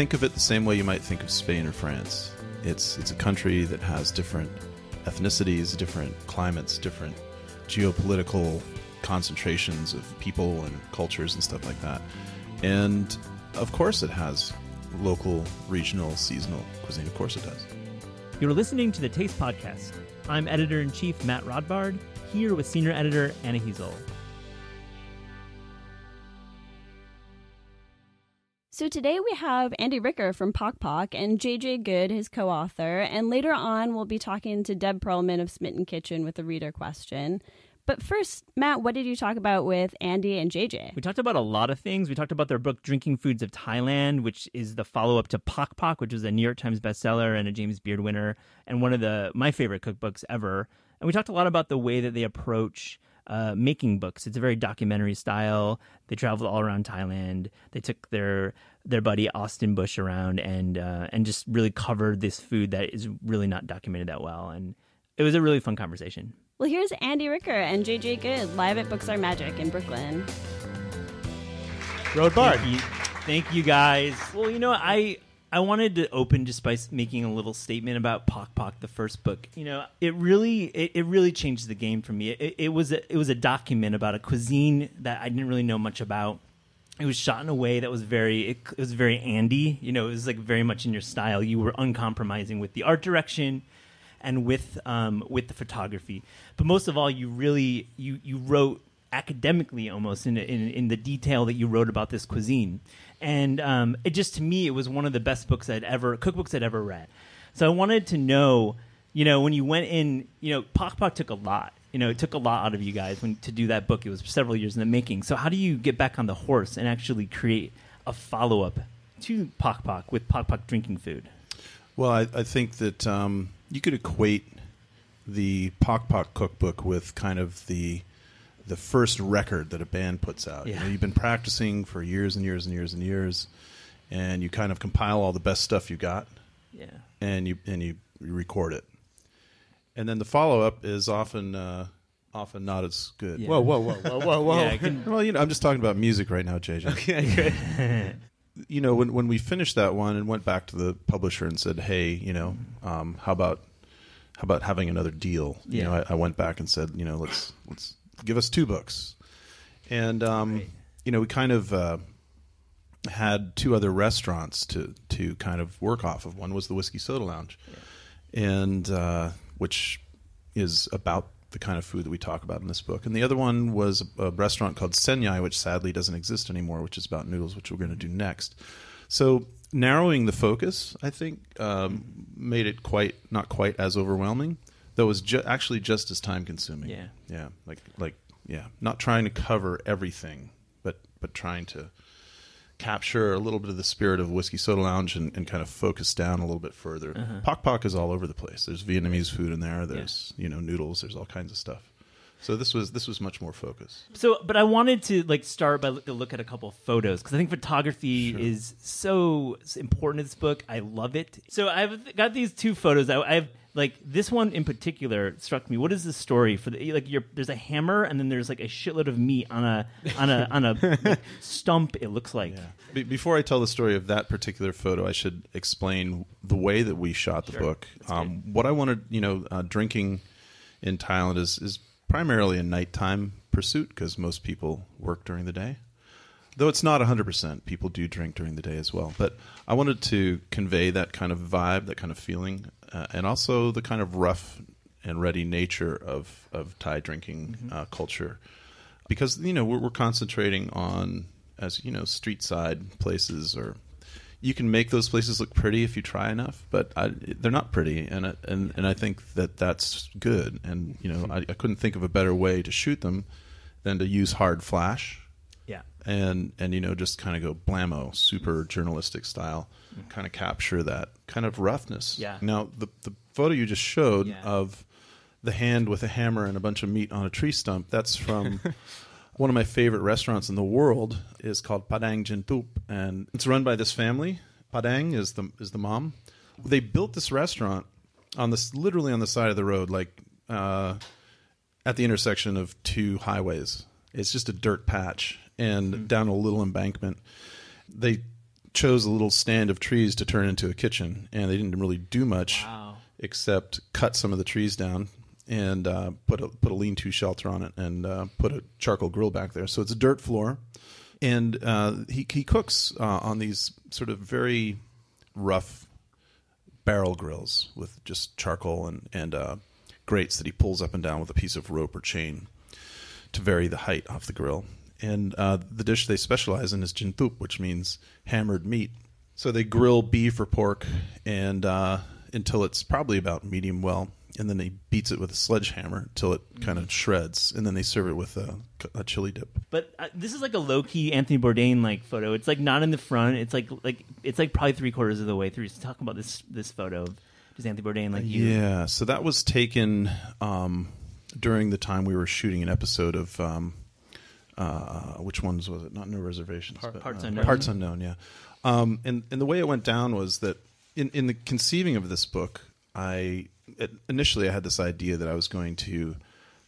think of it the same way you might think of Spain or France. It's it's a country that has different ethnicities, different climates, different geopolitical concentrations of people and cultures and stuff like that. And of course, it has local, regional, seasonal cuisine. Of course, it does. You're listening to the Taste Podcast. I'm editor in chief Matt Rodbard, here with senior editor Anna Hezel. So today we have Andy Ricker from Pok Pok and JJ Goode, his co-author, and later on we'll be talking to Deb Perlman of Smitten Kitchen with a reader question. But first, Matt, what did you talk about with Andy and JJ? We talked about a lot of things. We talked about their book Drinking Foods of Thailand, which is the follow-up to Pok Pok, which was a New York Times bestseller and a James Beard winner and one of the my favorite cookbooks ever. And we talked a lot about the way that they approach uh, making books. It's a very documentary style. They traveled all around Thailand. They took their their buddy Austin Bush around and uh, and just really covered this food that is really not documented that well. And it was a really fun conversation. Well, here's Andy Ricker and JJ Goode live at Books Are Magic in Brooklyn. Road Bar. Thank you, thank you guys. Well, you know, I I wanted to open just by making a little statement about Pok Pok, the first book. You know, it really it, it really changed the game for me. It, it was a, it was a document about a cuisine that I didn't really know much about. It was shot in a way that was very it, it was very Andy. You know, it was like very much in your style. You were uncompromising with the art direction and with um, with the photography. But most of all, you really you you wrote academically almost in, in in the detail that you wrote about this cuisine, and um, it just to me it was one of the best books I'd ever cookbooks I'd ever read. So I wanted to know, you know, when you went in, you know, Pok Pok took a lot. You know, it took a lot out of you guys when to do that book. It was several years in the making. So how do you get back on the horse and actually create a follow up to Pok Pok with Pok Pok drinking food? Well, I, I think that um, you could equate the Pok Pok cookbook with kind of the the first record that a band puts out. Yeah. You know, you've been practicing for years and years and years and years, and you kind of compile all the best stuff you got, Yeah. and you and you, you record it, and then the follow up is often uh, often not as good. Yeah. Whoa, whoa, whoa, whoa, whoa, whoa! Yeah, can- well, you know, I'm just talking about music right now, JJ. Okay. you know, when when we finished that one and went back to the publisher and said, "Hey, you know, um, how about how about having another deal?" You Yeah. know, I, I went back and said, "You know, let's let's give us two books," and um, Right. you know, we kind of uh, had two other restaurants to to kind of work off of. One was the Whiskey Soda Lounge, and uh, which is about the kind of food that we talk about in this book. And the other one was a restaurant called Senyai, which sadly doesn't exist anymore, which is about noodles, which we're going to do next. So narrowing the focus, I think, um, made it quite not quite as overwhelming, though it was ju- actually just as time consuming. Yeah. yeah, like like yeah, not trying to cover everything, but but trying to capture a little bit of the spirit of Whiskey Soda Lounge and, and kind of focus down a little bit further. Uh-huh. Pok Pok is all over the place. There's Vietnamese food in there. There's you know noodles. There's all kinds of stuff. So this was this was much more focused. So, but I wanted to like start by look, look at a couple of photos because I think photography Sure. is so important in this book. I love it. So I've got these two photos. I, I've like this one in particular struck me. What is the story for the like? You're, there's a hammer and then there's like a shitload of meat on a on a on a like, stump. It looks like. Be- before I tell the story of that particular photo, I should explain the way that we shot the Sure. book. Um, what I wanted, you know, uh, drinking in Thailand is is primarily a nighttime pursuit because most people work during the day. Though it's not 100%, people do drink during the day as well. But I wanted to convey that kind of vibe, that kind of feeling, uh, and also the kind of rough and ready nature of, of Thai drinking uh, culture. Because, you know, we're, we're concentrating on, as you know, street side places or you can make those places look pretty if you try enough, but I, they're not pretty, and I- and and I think that that's good. And you know, I, I couldn't think of a better way to shoot them than to use hard flash Yeah. and and you know just kind of go blammo, super journalistic style, mm-hmm. kind of capture that kind of roughness. Yeah. Now the the photo you just showed Yeah. of the hand with a hammer and a bunch of meat on a tree stump. That's from one of my favorite restaurants in the world. is called Padang Jintup, and it's run by this family. Padang is the is the mom. They built this restaurant on this literally on the side of the road, like uh, at the intersection of two highways. It's just a dirt patch and down a little embankment. They chose a little stand of trees to turn into a kitchen, and they didn't really do much Wow. except cut some of the trees down and uh, put a put a lean-to shelter on it and uh, put a charcoal grill back there. So it's a dirt floor, and uh, he he cooks uh, on these sort of very rough barrel grills with just charcoal and and uh, grates that he pulls up and down with a piece of rope or chain to vary the height off the grill. And uh, the dish they specialize in is jintup, which means hammered meat. So they grill beef or pork and until it's probably about medium well, and then he beats it with a sledgehammer until it kind of shreds, and then they serve it with a, a chili dip. But uh, this is like a low key Anthony Bourdain like photo. It's like not in the front. It's like like it's like probably three quarters of the way through. So talk about this this photo of just Anthony Bourdain like you. Yeah, so that was taken um, during the time we were shooting an episode of um, uh, which ones was it? Not No Reservations, but, Parts uh, Unknown. Parts Unknown. Yeah, um, and and the way it went down was that in in the conceiving of this book, I initially I had this idea that I was going to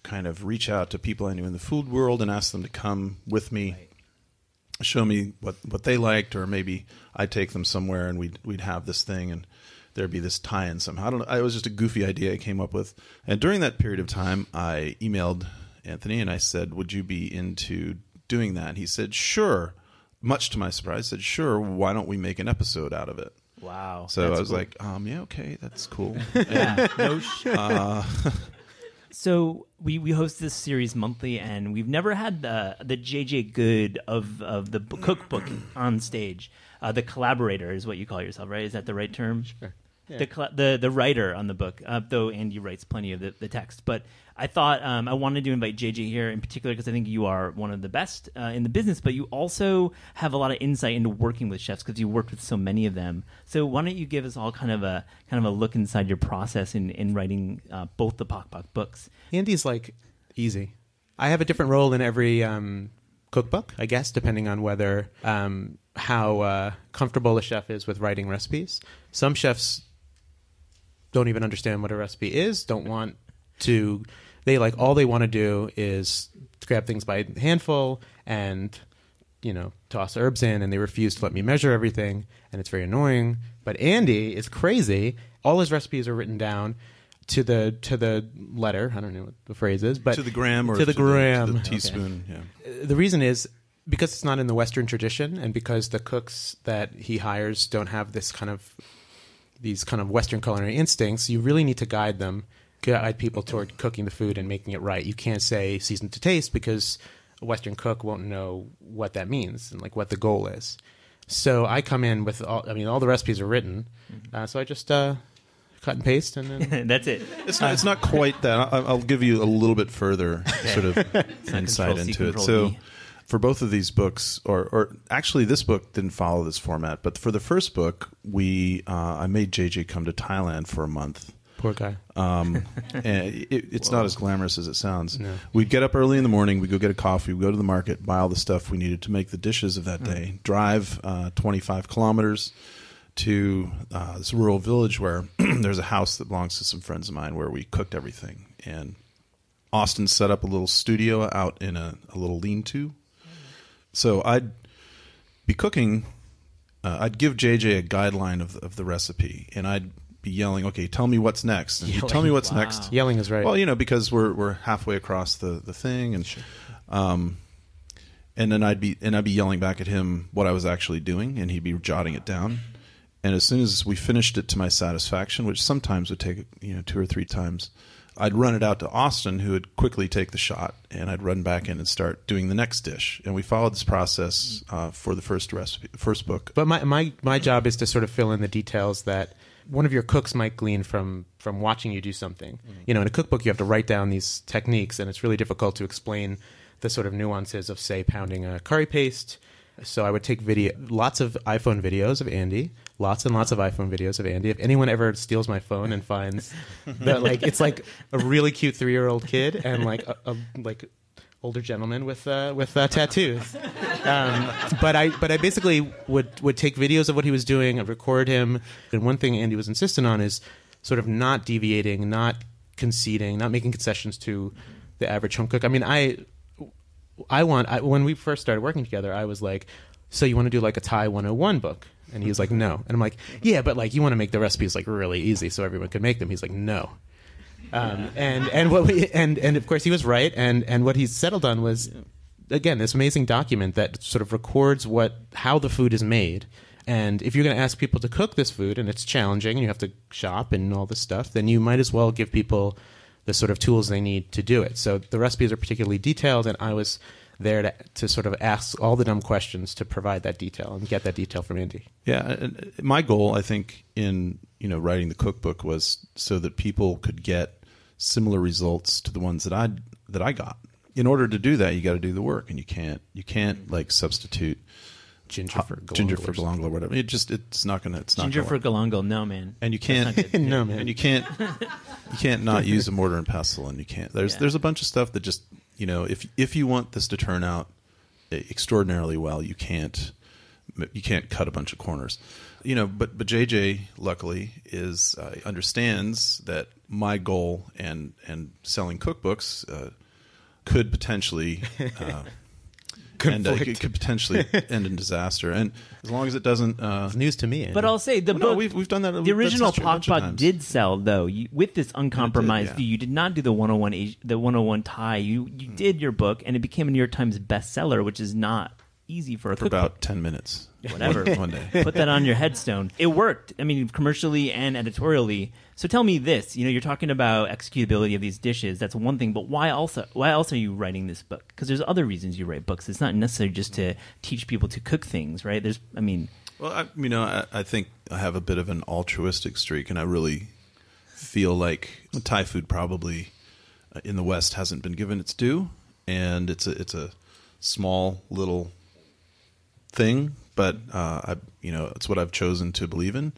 kind of reach out to people I knew in the food world and ask them to come with me show me what what they liked, or maybe I'd take them somewhere and we'd we'd have this thing and there'd be this tie-in somehow. I don't know. It was just a goofy idea I came up with. And during that period of time, I emailed Anthony and I said, "Would you be into doing that?" He said, "Sure." Much to my surprise, said, "Sure. Why don't we make an episode out of it?" Wow. So That's I was cool. like, um, "Yeah, okay, that's cool." Yeah, no sh- uh, So we, we host this series monthly, and we've never had the the JJ Goode of of the cookbook on stage. Uh, the collaborator is what you call yourself, right? Is that the right term? Sure. The, cl- the the writer on the book, uh, though Andy writes plenty of the, the text. But I thought um, I wanted to invite JJ here in particular because I think you are one of the best uh, in the business, but you also have a lot of insight into working with chefs because you worked with so many of them. So why don't you give us all kind of a kind of a look inside your process in, in writing uh, both the Pok Pok books? Andy's like easy. I have a different role in every um, cookbook, I guess, depending on whether um, how uh, comfortable a chef is with writing recipes. Some chefs don't even understand what a recipe is. Don't want to. They like all they want to do is grab things by handful and you know toss herbs in, and they refuse to let me measure everything, and it's very annoying. But Andy is crazy. All his recipes are written down to the to the letter. I don't know what the phrase is, but to the gram or to the gram. to the Okay. teaspoon. Yeah. The reason is because it's not in the Western tradition, and because the cooks that he hires don't have this kind of these kind of Western culinary instincts. You really need to guide them, guide people toward cooking the food and making it right. You can't say season to taste because a Western cook won't know what that means and like what the goal is. So I come in with all. I mean, all the recipes are written, uh, so I just uh, cut and paste, and then That's it. It's not. It's not quite that. I, I'll give you a little bit further sort of insight Control C, into it. So, V. for both of these books, or or actually, this book didn't follow this format. But for the first book, we uh, I made JJ come to Thailand for a month. poor guy. Um, and it, it's not as glamorous as it sounds. No. We'd get up early in the morning. We'd go get a coffee. We'd go to the market, buy all the stuff we needed to make the dishes of that Hmm. day. Drive uh, 25 kilometers to uh, this rural village where there's a house that belongs to some friends of mine where we cooked everything. And Austin set up a little studio out in a, a little lean-to. So I'd be cooking. Uh, I'd give JJ a guideline of of the recipe, and I'd be yelling, "Okay, tell me what's next." And he'd tell me what's Wow. next. Yelling is right. Well, you know, because we're we're halfway across the the thing, and um, and then I'd be and I'd be yelling back at him what I was actually doing, and he'd be jotting it down. And as soon as we finished it to my satisfaction, which sometimes would take you know two or three times, I'd run it out to Austin, who would quickly take the shot, and I'd run back in and start doing the next dish. And we followed this process uh, for the first recipe, first book. But my, my my job is to sort of fill in the details that one of your cooks might glean from from watching you do something. You know, in a cookbook, you have to write down these techniques, and it's really difficult to explain the sort of nuances of, say, pounding a curry paste. So I would take video, lots of iPhone videos of Andy, lots and lots of iPhone videos of Andy. If anyone ever steals my phone and finds that, like, it's like a really cute three year old kid and like a, a like older gentleman with uh, with uh, tattoos. Um, but I but I basically would would take videos of what he was doing and record him. And one thing Andy was insistent on is sort of not deviating, not conceding, not making concessions to the average home cook. I mean, I I want I, when we first started working together, I was like, so you want to do like a Thai 101 book? And he was like, no. And I'm like, yeah, but like you want to make the recipes like really easy so everyone can make them. He's like, no. Um, and and what we and and of course he was right. And and what he settled on was again this amazing document that sort of records what how the food is made. And if you're going to ask people to cook this food and it's challenging and you have to shop and all this stuff, then you might as well give people the sort of tools they need to do it. So the recipes are particularly detailed, and I was there to, to sort of ask all the dumb questions to provide that detail and get that detail from Andy. Yeah, my goal, I think, in you know writing the cookbook was so that people could get similar results to the ones that I that I got. In order to do that, you got to do the work, and you can't you can't like substitute Ginger for Galangal ginger for or or whatever. It just it's not gonna it's not Ginger gonna for work. Galangal, no man. and you That's not can't good. no man. and you can't you can't not use a mortar and pestle and you can't there's Yeah. there's a bunch of stuff that just you know if if you want this to turn out extraordinarily well you can't you can't cut a bunch of corners you know but but JJ luckily is uh, understands that my goal and and selling cookbooks uh, could potentially uh, and uh, it could potentially end in disaster and as long as it doesn't uh, It's news to me. Andy. But I'll say the well, no, book. we've we've done that the original that's history a bunch of Pok times. did sell though. You, with this uncompromised yeah. view, you did not do the 101 the 101 tie. You you Hmm. did your book, and it became a New York Times bestseller, which is not easy for a for cookbook. about 10 minutes Whatever. one day Put that on your headstone. It worked. I mean, commercially and editorially. So tell me this. You know, you're talking about executability of these dishes. That's one thing. But why also? Why else are you writing this book? Because there's other reasons you write books. It's not necessarily just to teach people to cook things, right? There's. I mean, Well, I, you know, I, I think I have a bit of an altruistic streak, and I really feel like Thai food probably uh, in the West hasn't been given its due, and it's a it's a small little thing, but uh, I you know it's what I've chosen to believe in,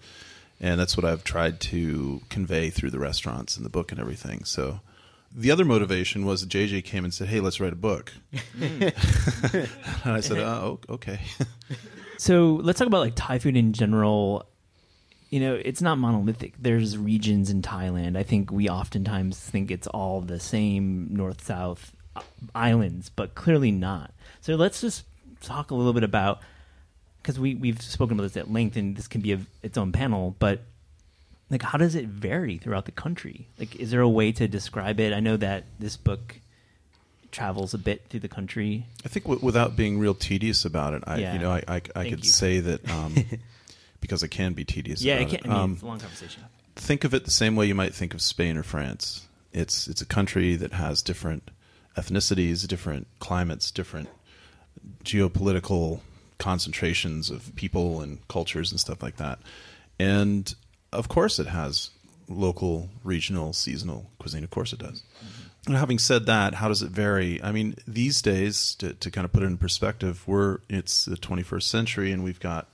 and that's what I've tried to convey through the restaurants and the book and everything. So. The other motivation was JJ came and said, "Hey, let's write a book," and I said, "Oh, okay." So let's talk about like Thai food in general. You know, it's not monolithic. There's regions in Thailand. I think we oftentimes think it's all the same north south islands, but clearly not. So let's just talk a little bit about because we we've spoken about this at length, and this can be a, its own panel. But like, how does it vary throughout the country? Like, is there a way to describe it? I know that this book travels a bit through the country. I think w- without being real tedious about it, I Yeah. you know I I, I could you. say that um, because it can be tedious. Yeah, about it can, I mean, Um, it's a long conversation. think of it the same way you might think of Spain or France. It's it's a country that has different ethnicities, different climates, different geopolitical concentrations of people and cultures and stuff like that. And of course, it has local, regional, seasonal cuisine. Of course, it does. And having said that, how does it vary? I mean, these days, to, to kind of put it in perspective, we're it's the 21st century, and we've got,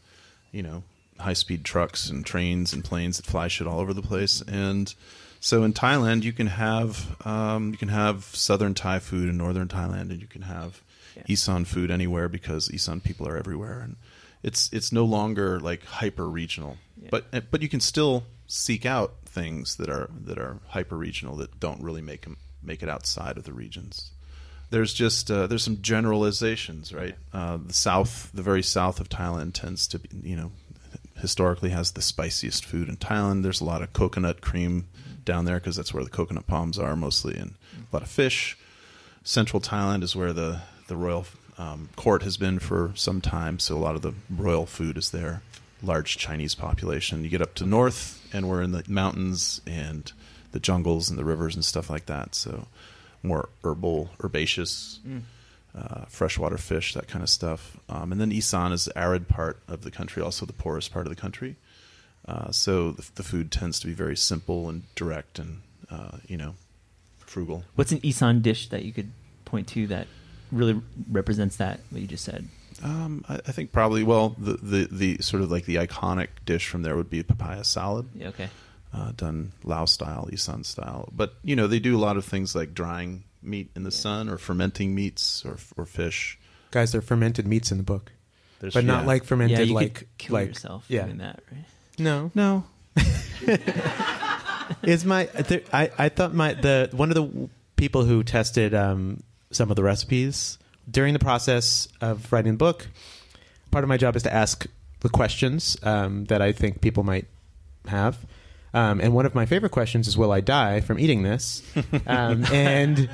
you know, high speed trucks and trains and planes that fly shit all over the place. And so in Thailand, you can have um, you can have southern Thai food in northern Thailand, and you can have Yeah. Isan food anywhere because Isan people are everywhere, and it's it's no longer like hyper regional. Yeah. But but you can still seek out things that are that are hyper regional that don't really make 'em- make it outside of the regions. There's just uh, there's some generalizations, right? Uh, the south, the very south of Thailand, tends to be you know historically has the spiciest food in Thailand. There's a lot of coconut cream down there because that's where the coconut palms are mostly, and a lot of fish. Central Thailand is where the the royal um, court has been for some time, so a lot of the royal food is there. Large Chinese population. You get up to north, and we're in the mountains and the jungles and the rivers and stuff like that. So more herbal, herbaceous, uh, freshwater fish, that kind of stuff. Um, and then Isan is the arid part of the country, also the poorest part of the country. Uh, so the, the food tends to be very simple and direct, and uh, you know, frugal. What's an Isan dish that you could point to that really represents that what you just said? Um, I, I think probably well the, the the sort of like the iconic dish from there would be a papaya salad, Yeah, okay. uh, done Lao style, Isan style. But you know they do a lot of things like drying meat in the Yeah. sun or fermenting meats or or fish. Guys, they're fermented meats in the book, There's, but not yeah. like fermented yeah, you like could kill like yourself yeah. doing that, right? No, no. is my there, I I thought my the one of the people who tested um, some of the recipes during the process of writing the book. Part of my job is to ask the questions um, that I think people might have. Um, and one of my favorite questions is, "Will I die from eating this?" um, and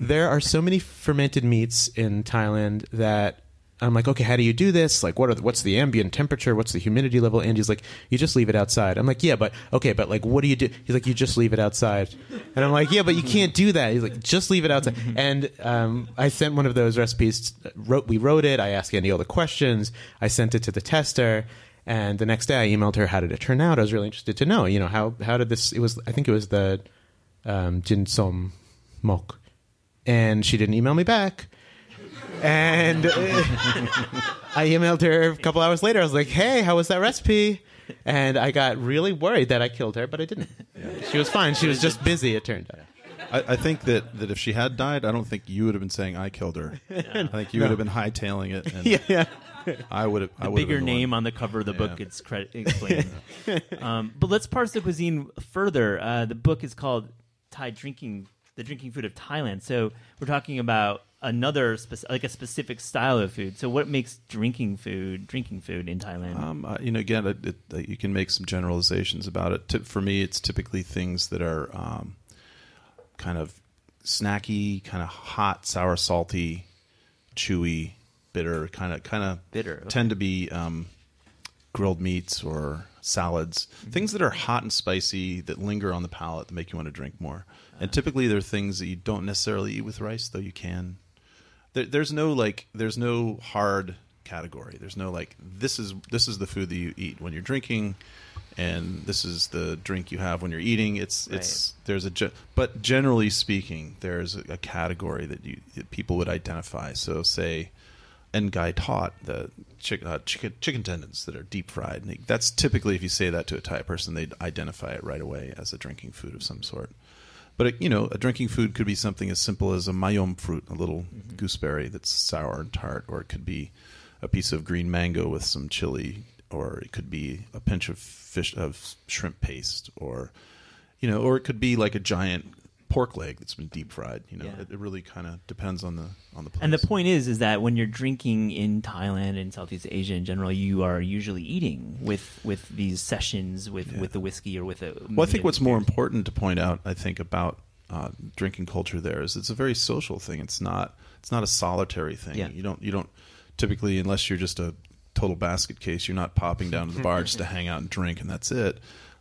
there are so many fermented meats in Thailand that I'm like, okay, how do you do this? Like, what are the, what's the ambient temperature? What's the humidity level? Andy's like, you just leave it outside. I'm like, yeah, but okay, but like, what do you do? He's like, you just leave it outside. And I'm like, yeah, but you can't do that. He's like, just leave it outside. And um, I sent one of those recipes. Wrote, we wrote it. I asked Andy all the questions. I sent it to the tester. And the next day, I emailed her. How did it turn out? I was really interested to know. You know, how how did this? It was. I think it was the um, Jinsom Mok, and she didn't email me back. And uh, I emailed her a couple hours later. I was like, "Hey, how was that recipe?" And I got really worried that I killed her, but I didn't. She was fine. She was just busy. It turned out. I, I think that, that if she had died, I don't think you would have been saying I killed her. I think you would have been hightailing it, and Yeah, yeah. I would have. I would bigger been the name one. on the cover of the book Yeah. gets credit explained. um, but let's parse the cuisine further. Uh, the book is called Thai Drinking, the drinking food of Thailand. So we're talking about another spec- like a specific style of food. So what makes drinking food drinking food in Thailand? Um, uh, you know, again, it, it, uh, you can make some generalizations about it. Tip, for me, it's typically things that are um, kind of snacky, kind of hot, sour, salty, chewy, bitter, kind of kind of Bitter, okay. Tend to be um, grilled meats or salads, things that are hot and spicy that linger on the palate that make you want to drink more. And typically, they're things that you don't necessarily eat with rice, though you can there, there's no like there's no hard category. There's no like this is this is the food that you eat when you're drinking and this is the drink you have when you're eating. It's it's there's a ge- but generally speaking there's a, a category that you that people would identify. So say engai tot the chick, uh, chicken chicken tendons that are deep fried and that's typically if you say that to a Thai person they'd identify it right away as a drinking food of some sort but you know, a drinking food could be something as simple as a mayom fruit, a little mm-hmm. gooseberry that's sour and tart, or it could be a piece of green mango with some chili, or it could be a pinch of fish of shrimp paste, or you know, or it could be like a giant pork leg that's been deep fried. You know, Yeah. it, it really kind of depends on the on the place. and the point is, is that when you're drinking in Thailand and Southeast Asia in general, you are usually eating with with these sessions with with the whiskey or with a. Well, I think what's more important to point out, I think, about uh, drinking culture there is it's a very social thing. It's not it's not a solitary thing. Yeah. You don't you don't typically unless you're just a total basket case, you're not popping down to the bar just to hang out and drink and that's it.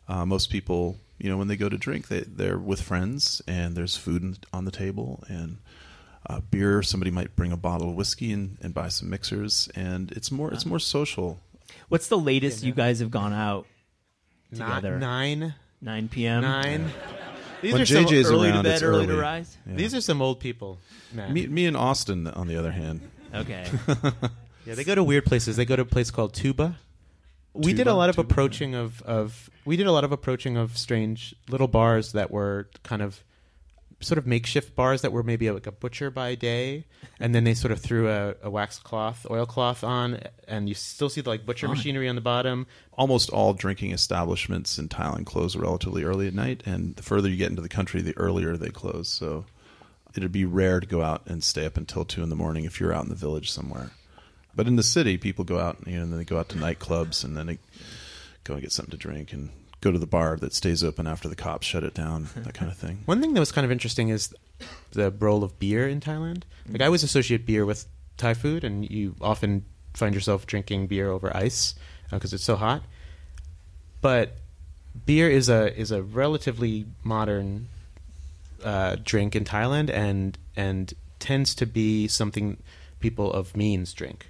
Uh, most people, you know, when they go to drink, they they're with friends and there's food on the table and. Uh, beer. Somebody might bring a bottle of whiskey and, and buy some mixers, and it's more it's more social. What's the latest you guys have gone out? Together. nine, 9 p.m. nine. These When are some JJ's early around, to bed, it's early to early. rise. Yeah. These are some old people. Matt. Me, me and Austin, on the other hand, Okay. Yeah, they go to weird places. They go to a place called Tuba. We did a lot of approaching of, of we did a lot of approaching of strange little bars that were kind of sort of makeshift bars that were maybe like a butcher by day, and then they sort of threw a, a wax cloth, oilcloth on, and you still see the like butcher oh. machinery on the bottom. almost all drinking establishments in Thailand close relatively early at night, and the further you get into the country, the earlier they close. So it'd be rare to go out and stay up until two in the morning if you're out in the village somewhere. But in the city, people go out, you know, and then they go out to nightclubs, and then they go and get something to drink, and go to the bar that stays open after the cops shut it down, that kind of thing. One thing that was kind of interesting is the role of beer in Thailand. Like I always associate beer with Thai food, and you often find yourself drinking beer over ice because it's so hot. But beer is a is a relatively modern uh, drink in Thailand, and and tends to be something people of means drink.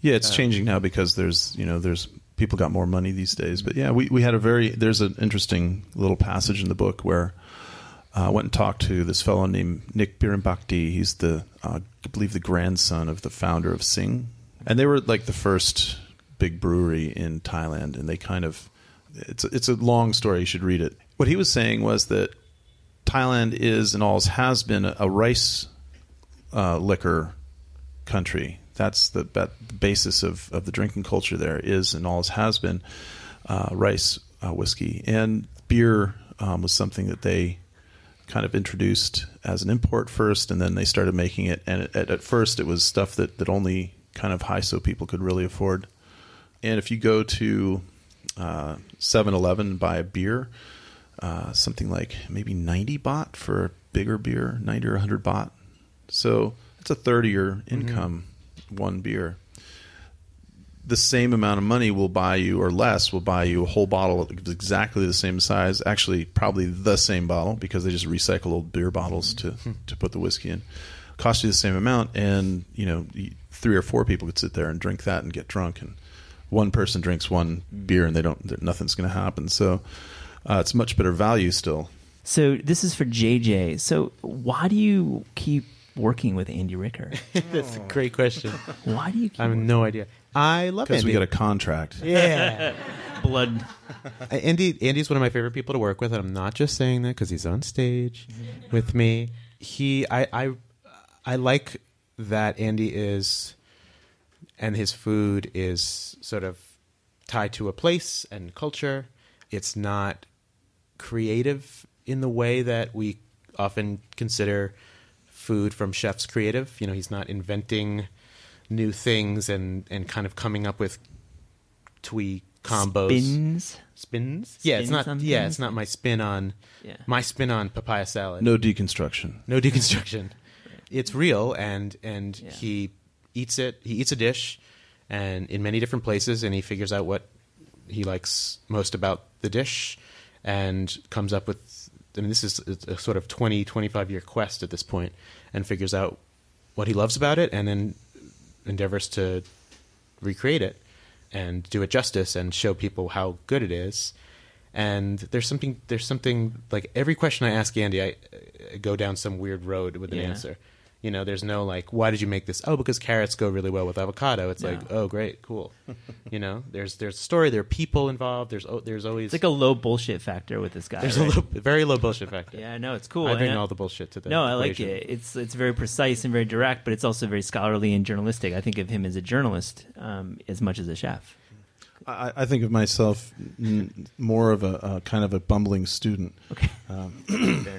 Yeah, it's changing now because there's you know there's people got more money these days. But yeah, we we had a very there's an interesting little passage in the book where uh, I went and talked to this fellow named Nick Bhirombhakdi. He's the uh, I believe the grandson of the founder of Sing, and they were like the first big brewery in Thailand, and they kind of it's it's a long story. You should read it. What he was saying was that Thailand is and always has been a, a rice uh, liquor country. That's the, that, the basis of, of the drinking culture there is and always has been uh, rice uh, whiskey. And beer um, was something that they kind of introduced as an import first, and then they started making it. And at, at first, it was stuff that, that only kind of high so people could really afford. and if you go to uh, 7-Eleven and buy a beer, uh, something like maybe 90 baht for a bigger beer, 90 or 100 baht. So it's a third of your income, one beer. The same amount of money will buy you, or less, will buy you a whole bottle of exactly the same size. Actually, probably the same bottle because they just recycle old beer bottles to to put the whiskey in. Cost you the same amount, and you know, three or four people could sit there and drink that and get drunk, and one person drinks one beer and they don't, nothing's going to happen. So uh, it's much better value still. So this is for JJ. So why do you keep working with Andy Ricker? That's a great question. Why do you keep I have no idea. I love Because Andy. we got a contract. yeah. blood? Andy Andy's one of my favorite people to work with, and I'm not just saying that because he's on stage mm-hmm. with me. He, I, I, I like that Andy is, and his food is sort of tied to a place and culture. It's not creative in the way that we often consider food from chefs creative. You know, he's not inventing new things and and kind of coming up with twee combos Spins. spins. Yeah, it's not. something? Yeah, it's not my spin on Yeah. my spin on papaya salad. No deconstruction. no deconstruction. It's real, and and Yeah. he eats it. He eats a dish, and in many different places, and he figures out what he likes most about the dish, and comes up with. I mean, this is a sort of 20, 25 year quest at this point, and figures out what he loves about it, and then endeavors to recreate it and do it justice and show people how good it is. And there's something there's something like every question I ask Andy, I, I go down some weird road with an Yeah. answer. You know, there's no like, why did you make this? Oh, because carrots go really well with avocado. It's like, oh, great, cool. you know, there's there's a story. There are people involved. There's oh, there's always It's like a low bullshit factor with this guy. there's right? a low, very low bullshit factor. Yeah, no, it's cool. I bring And all the bullshit to the no, I like equation. it. It's it's very precise and very direct, but it's also very scholarly and journalistic. I think of him as a journalist um, as much as a chef. I, I think of myself n- more of a, a kind of a bumbling student. Okay, Um,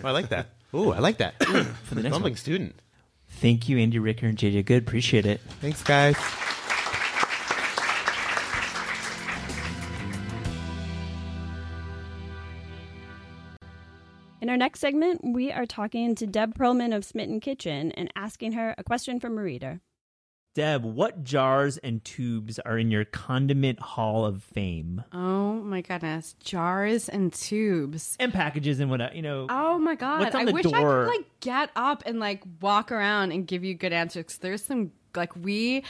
Oh, I like that. Ooh, I like that. for the next Bumbling one. student. Thank you, Andy Ricker and JJ Goode. Appreciate it. Thanks, guys. In our next segment, we are talking to Deb Perlman of Smitten Kitchen and asking her a question from a reader. Deb, what jars and tubes are in your condiment hall of fame? Oh my goodness, jars and tubes. And packages and what you know. Oh my god! What's on I wish I could like get up and like walk around and give you good answers. there's some like we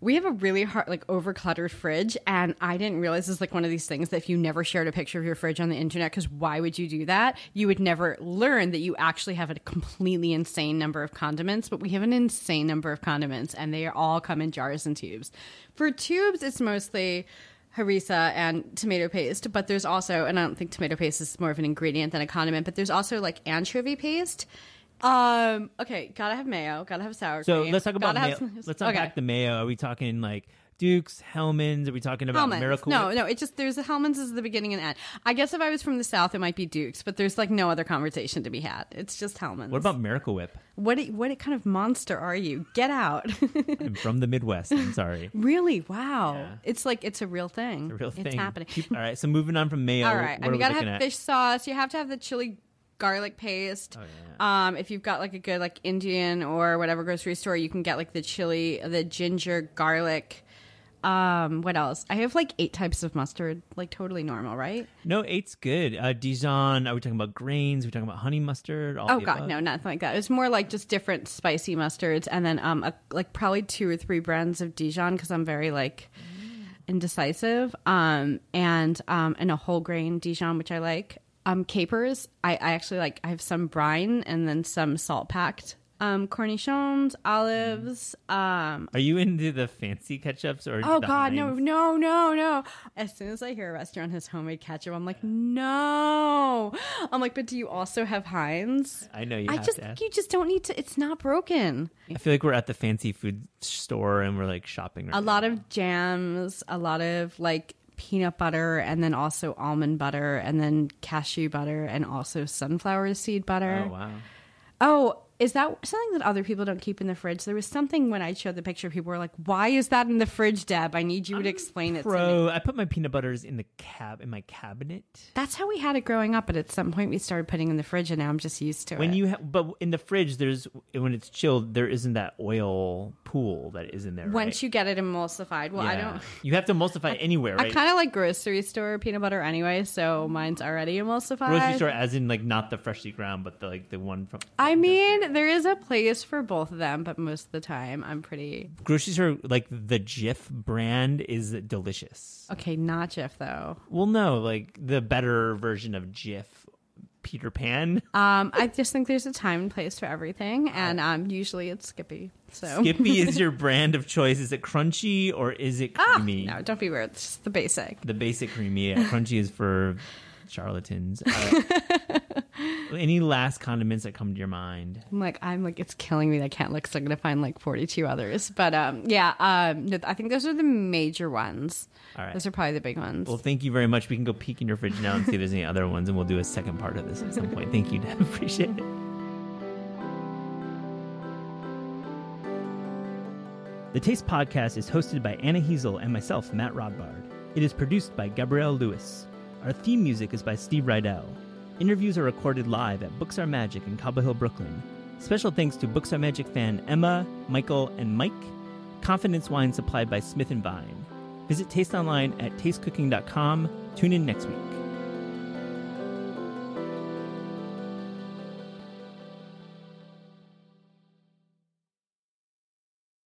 we have a really hard like over cluttered fridge, and I didn't realize it's like one of these things that if you never shared a picture of your fridge on the internet, because why would you do that? You would never learn that you actually have a completely insane number of condiments. But we have an insane number of condiments, and they all come in jars and tubes. For tubes, it's mostly harissa and tomato paste, but there's also, and I don't think tomato paste is more of an ingredient than a condiment, but there's also like anchovy paste. Um. Okay. Gotta have mayo. Gotta have sour so cream. let's talk about gotta mayo. have- Let's okay. unpack the mayo. Are we talking like Dukes, Hellmann's? Are we talking about Hellmann's. Miracle? No, no. It just there's a Hellmann's is the beginning and end. I guess if I was from the south, it might be Duke's, but there's like no other conversation to be had. It's just Hellmann's. What about Miracle Whip? what? What kind of monster are you? Get out! I'm from the Midwest. I'm sorry. really? Wow. Yeah. It's like it's a real thing. A real thing. It's happening. All right. So moving on from mayo. All right, and you we gotta have at? fish sauce. You have to have the chili garlic paste. Oh, yeah. Um, if you've got like a good like Indian or whatever grocery store, you can get like the chili, the ginger, garlic. Um, what else? I have like eight types of mustard, like totally normal, right? No, eight's good. Uh, Dijon. Are we talking about grains? Are we talking about honey mustard? All Oh god, above? no, nothing like that. It's more like just different spicy mustards, and then um, a, like probably two or three brands of Dijon because I'm very like indecisive. Um, and um, and a whole grain Dijon, which I like. Um, capers. I, I actually like. I have some brine and then some salt packed. Um, cornichons, olives. Um, Are you into the fancy ketchups or? Oh God, no, Heinz? no, no, no! As soon as I hear a restaurant has homemade ketchup, I'm like, no. I'm like, but do you also have Heinz? I know you I have just you just don't need to. It's not broken. I feel like we're at the fancy food store and we're like shopping. Right A lot of jams, a lot of like peanut butter, and then also almond butter, and then cashew butter, and also sunflower seed butter. Oh wow. Oh, is that something that other people don't keep in the fridge? There was something when I showed the picture, people were like, "Why is that in the fridge, Deb? I need you to explain it to me." I put my peanut butters in the cab in my cabinet. That's how we had it growing up, but at some point we started putting in the fridge, and now I'm just used to When it. you ha- but in the fridge, there's when it's chilled, there isn't that oil pool that is in there. Once right? you get it emulsified, well, I don't. You have to emulsify it anywhere, I kind of like grocery store peanut butter anyway, so mine's already emulsified. Grocery store, as in like not the freshly ground, but the like the one from I mean, there is a place for both of them, but most of the time I'm pretty grocery store. Like the Jif brand is delicious. okay. Not Jif though. Well, no, like the better version of Jif, Peter Pan. Um, I just think there's a time and place for everything, and um, usually it's Skippy. So Skippy is your brand of choice. Is it crunchy or is it ah, creamy? no, don't be weird. It's just the basic. The basic creamy. Yeah, crunchy is for charlatans. Uh, any last condiments that come to your mind? I'm like, I'm like, it's killing me. that I can't look, so I'm gonna find like 42 others. But um, yeah, um, no, I think those are the major ones. All right. Those are probably the big ones. Well, thank you very much. We can go peek in your fridge now and see if there's any other ones, and we'll do a second part of this at some point. Thank you, Deb. Appreciate it. The Taste Podcast is hosted by Anna Hezel and myself, Matt Rodbard. It is produced by Gabrielle Lewis. Our theme music is by Steve Rydell. Interviews are recorded live at Books Are Magic in Cobble Hill, Brooklyn. Special thanks to Books Are Magic fan Emma, Michael, and Mike. Confidence wine supplied by Smith and Vine. Visit Taste online at tastecooking.com. Tune in next week.